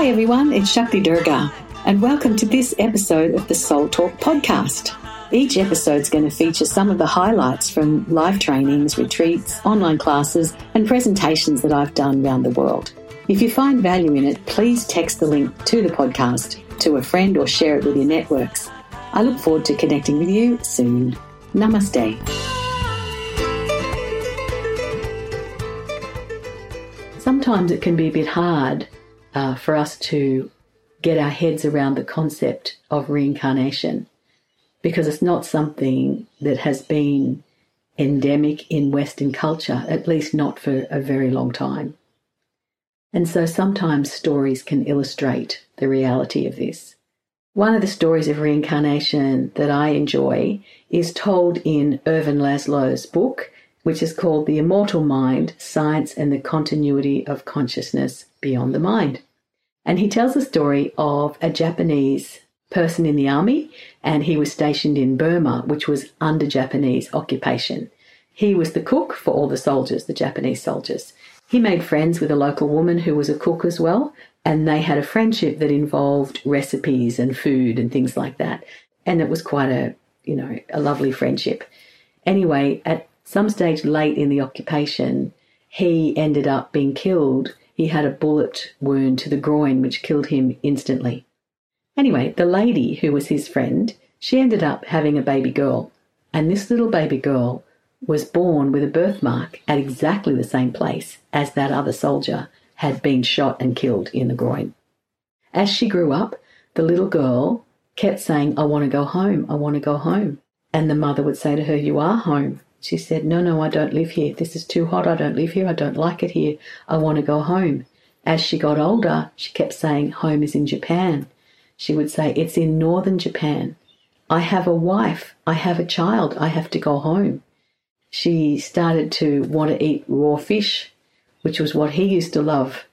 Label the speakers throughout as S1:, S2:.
S1: Hi everyone, it's Shakti Durga, and welcome to this episode of the Soul Talk podcast. Each episode is going to feature some of the highlights from live trainings, retreats, online classes, and presentations that I've done around the world. If you find value in it, please text the link to the podcast to a friend or share it with your networks. I look forward to connecting with you soon. Namaste. Sometimes it can be a bit hard uh, for us to get our heads around the concept of reincarnation because it's not something that has been endemic in Western culture, at least not for a very long time. And so sometimes stories can illustrate the reality of this. One of the stories of reincarnation that I enjoy is told in Ervin Laszlo's book, which is called The Immortal Mind Science and the Continuity of Consciousness Beyond the Mind. And he tells the story of a Japanese person in the army, and he was stationed in Burma, which was under Japanese occupation. He was the cook for all the soldiers, the Japanese soldiers. He made friends with a local woman who was a cook as well, and they had a friendship that involved recipes and food and things like that. And it was quite a, you know, a lovely friendship. Anyway, at some stage late in the occupation, he ended up being killed he had a bullet wound to the groin which killed him instantly. Anyway, the lady who was his friend, she ended up having a baby girl, and this little baby girl was born with a birthmark at exactly the same place as that other soldier had been shot and killed in the groin. As she grew up, the little girl kept saying, I want to go home, I want to go home. And the mother would say to her, You are home. She said, No, no, I don't live here. This is too hot. I don't live here. I don't like it here. I want to go home. As she got older, she kept saying, Home is in Japan. She would say, It's in northern Japan. I have a wife. I have a child. I have to go home. She started to want to eat raw fish, which was what he used to love.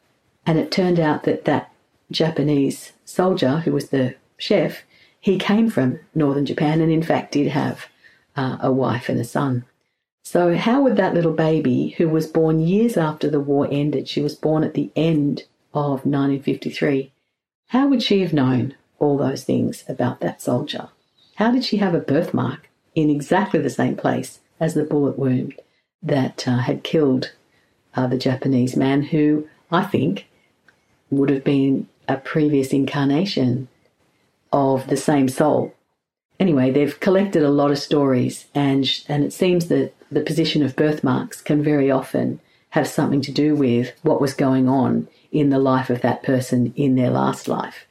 S1: And it turned out that that Japanese soldier, who was the chef, he came from northern Japan and, in fact, did have uh, a wife and a son. So, how would that little baby, who was born years after the war ended, she was born at the end of 1953, how would she have known all those things about that soldier? How did she have a birthmark in exactly the same place as the bullet wound that uh, had killed uh, the Japanese man, who I think would have been a previous incarnation of the same soul? Anyway, they've collected a lot of stories, and and it seems that the position of birthmarks can very often have something to do with what was going on in the life of that person in their last life.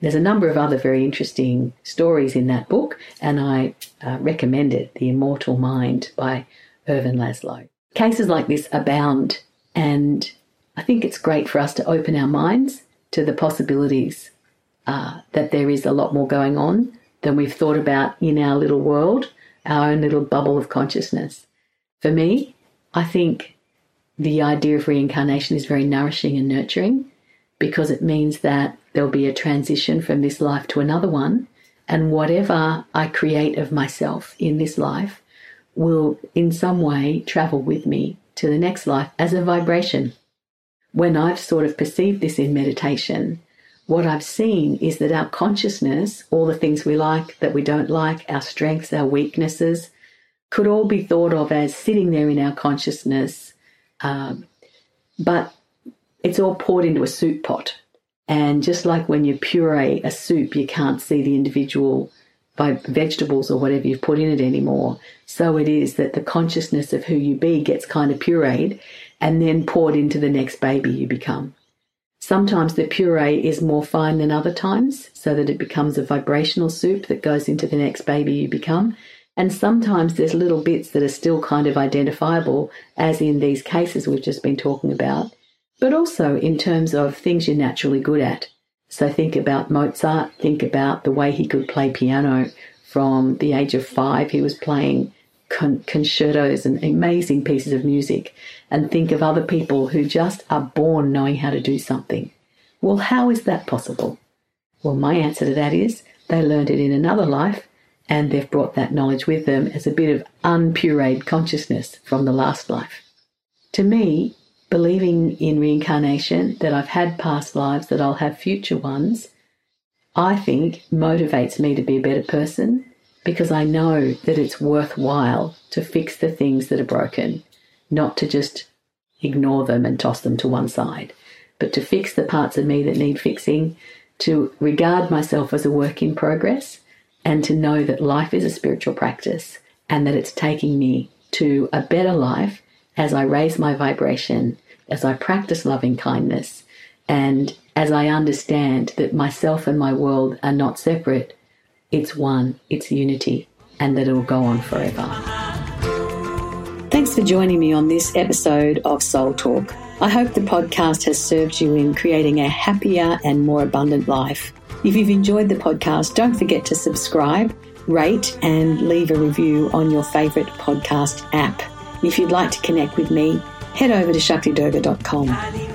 S1: There's a number of other very interesting stories in that book, and I uh, recommend it The Immortal Mind by Ervin Laszlo. Cases like this abound, and I think it's great for us to open our minds to the possibilities uh, that there is a lot more going on than we've thought about in our little world, our own little bubble of consciousness. For me, I think the idea of reincarnation is very nourishing and nurturing because it means that there'll be a transition from this life to another one. And whatever I create of myself in this life will in some way travel with me to the next life as a vibration. When I've sort of perceived this in meditation, what I've seen is that our consciousness, all the things we like, that we don't like, our strengths, our weaknesses, could all be thought of as sitting there in our consciousness, um, but it's all poured into a soup pot. And just like when you puree a soup, you can't see the individual by vegetables or whatever you've put in it anymore. So it is that the consciousness of who you be gets kind of pureed and then poured into the next baby you become. Sometimes the puree is more fine than other times, so that it becomes a vibrational soup that goes into the next baby you become. And sometimes there's little bits that are still kind of identifiable, as in these cases we've just been talking about, but also in terms of things you're naturally good at. So think about Mozart, think about the way he could play piano. From the age of five, he was playing con- concertos and amazing pieces of music, and think of other people who just are born knowing how to do something. Well, how is that possible? Well, my answer to that is they learned it in another life and they've brought that knowledge with them as a bit of unpureed consciousness from the last life. To me, believing in reincarnation, that I've had past lives, that I'll have future ones, I think motivates me to be a better person because I know that it's worthwhile to fix the things that are broken, not to just ignore them and toss them to one side, but to fix the parts of me that need fixing, to regard myself as a work in progress, and to know that life is a spiritual practice and that it's taking me to a better life as I raise my vibration, as I practice loving kindness, and as I understand that myself and my world are not separate, it's one, it's unity, and that it will go on forever. Thanks for joining me on this episode of Soul Talk. I hope the podcast has served you in creating a happier and more abundant life. If you've enjoyed the podcast, don't forget to subscribe, rate, and leave a review on your favourite podcast app. If you'd like to connect with me, head over to shaktidurga.com.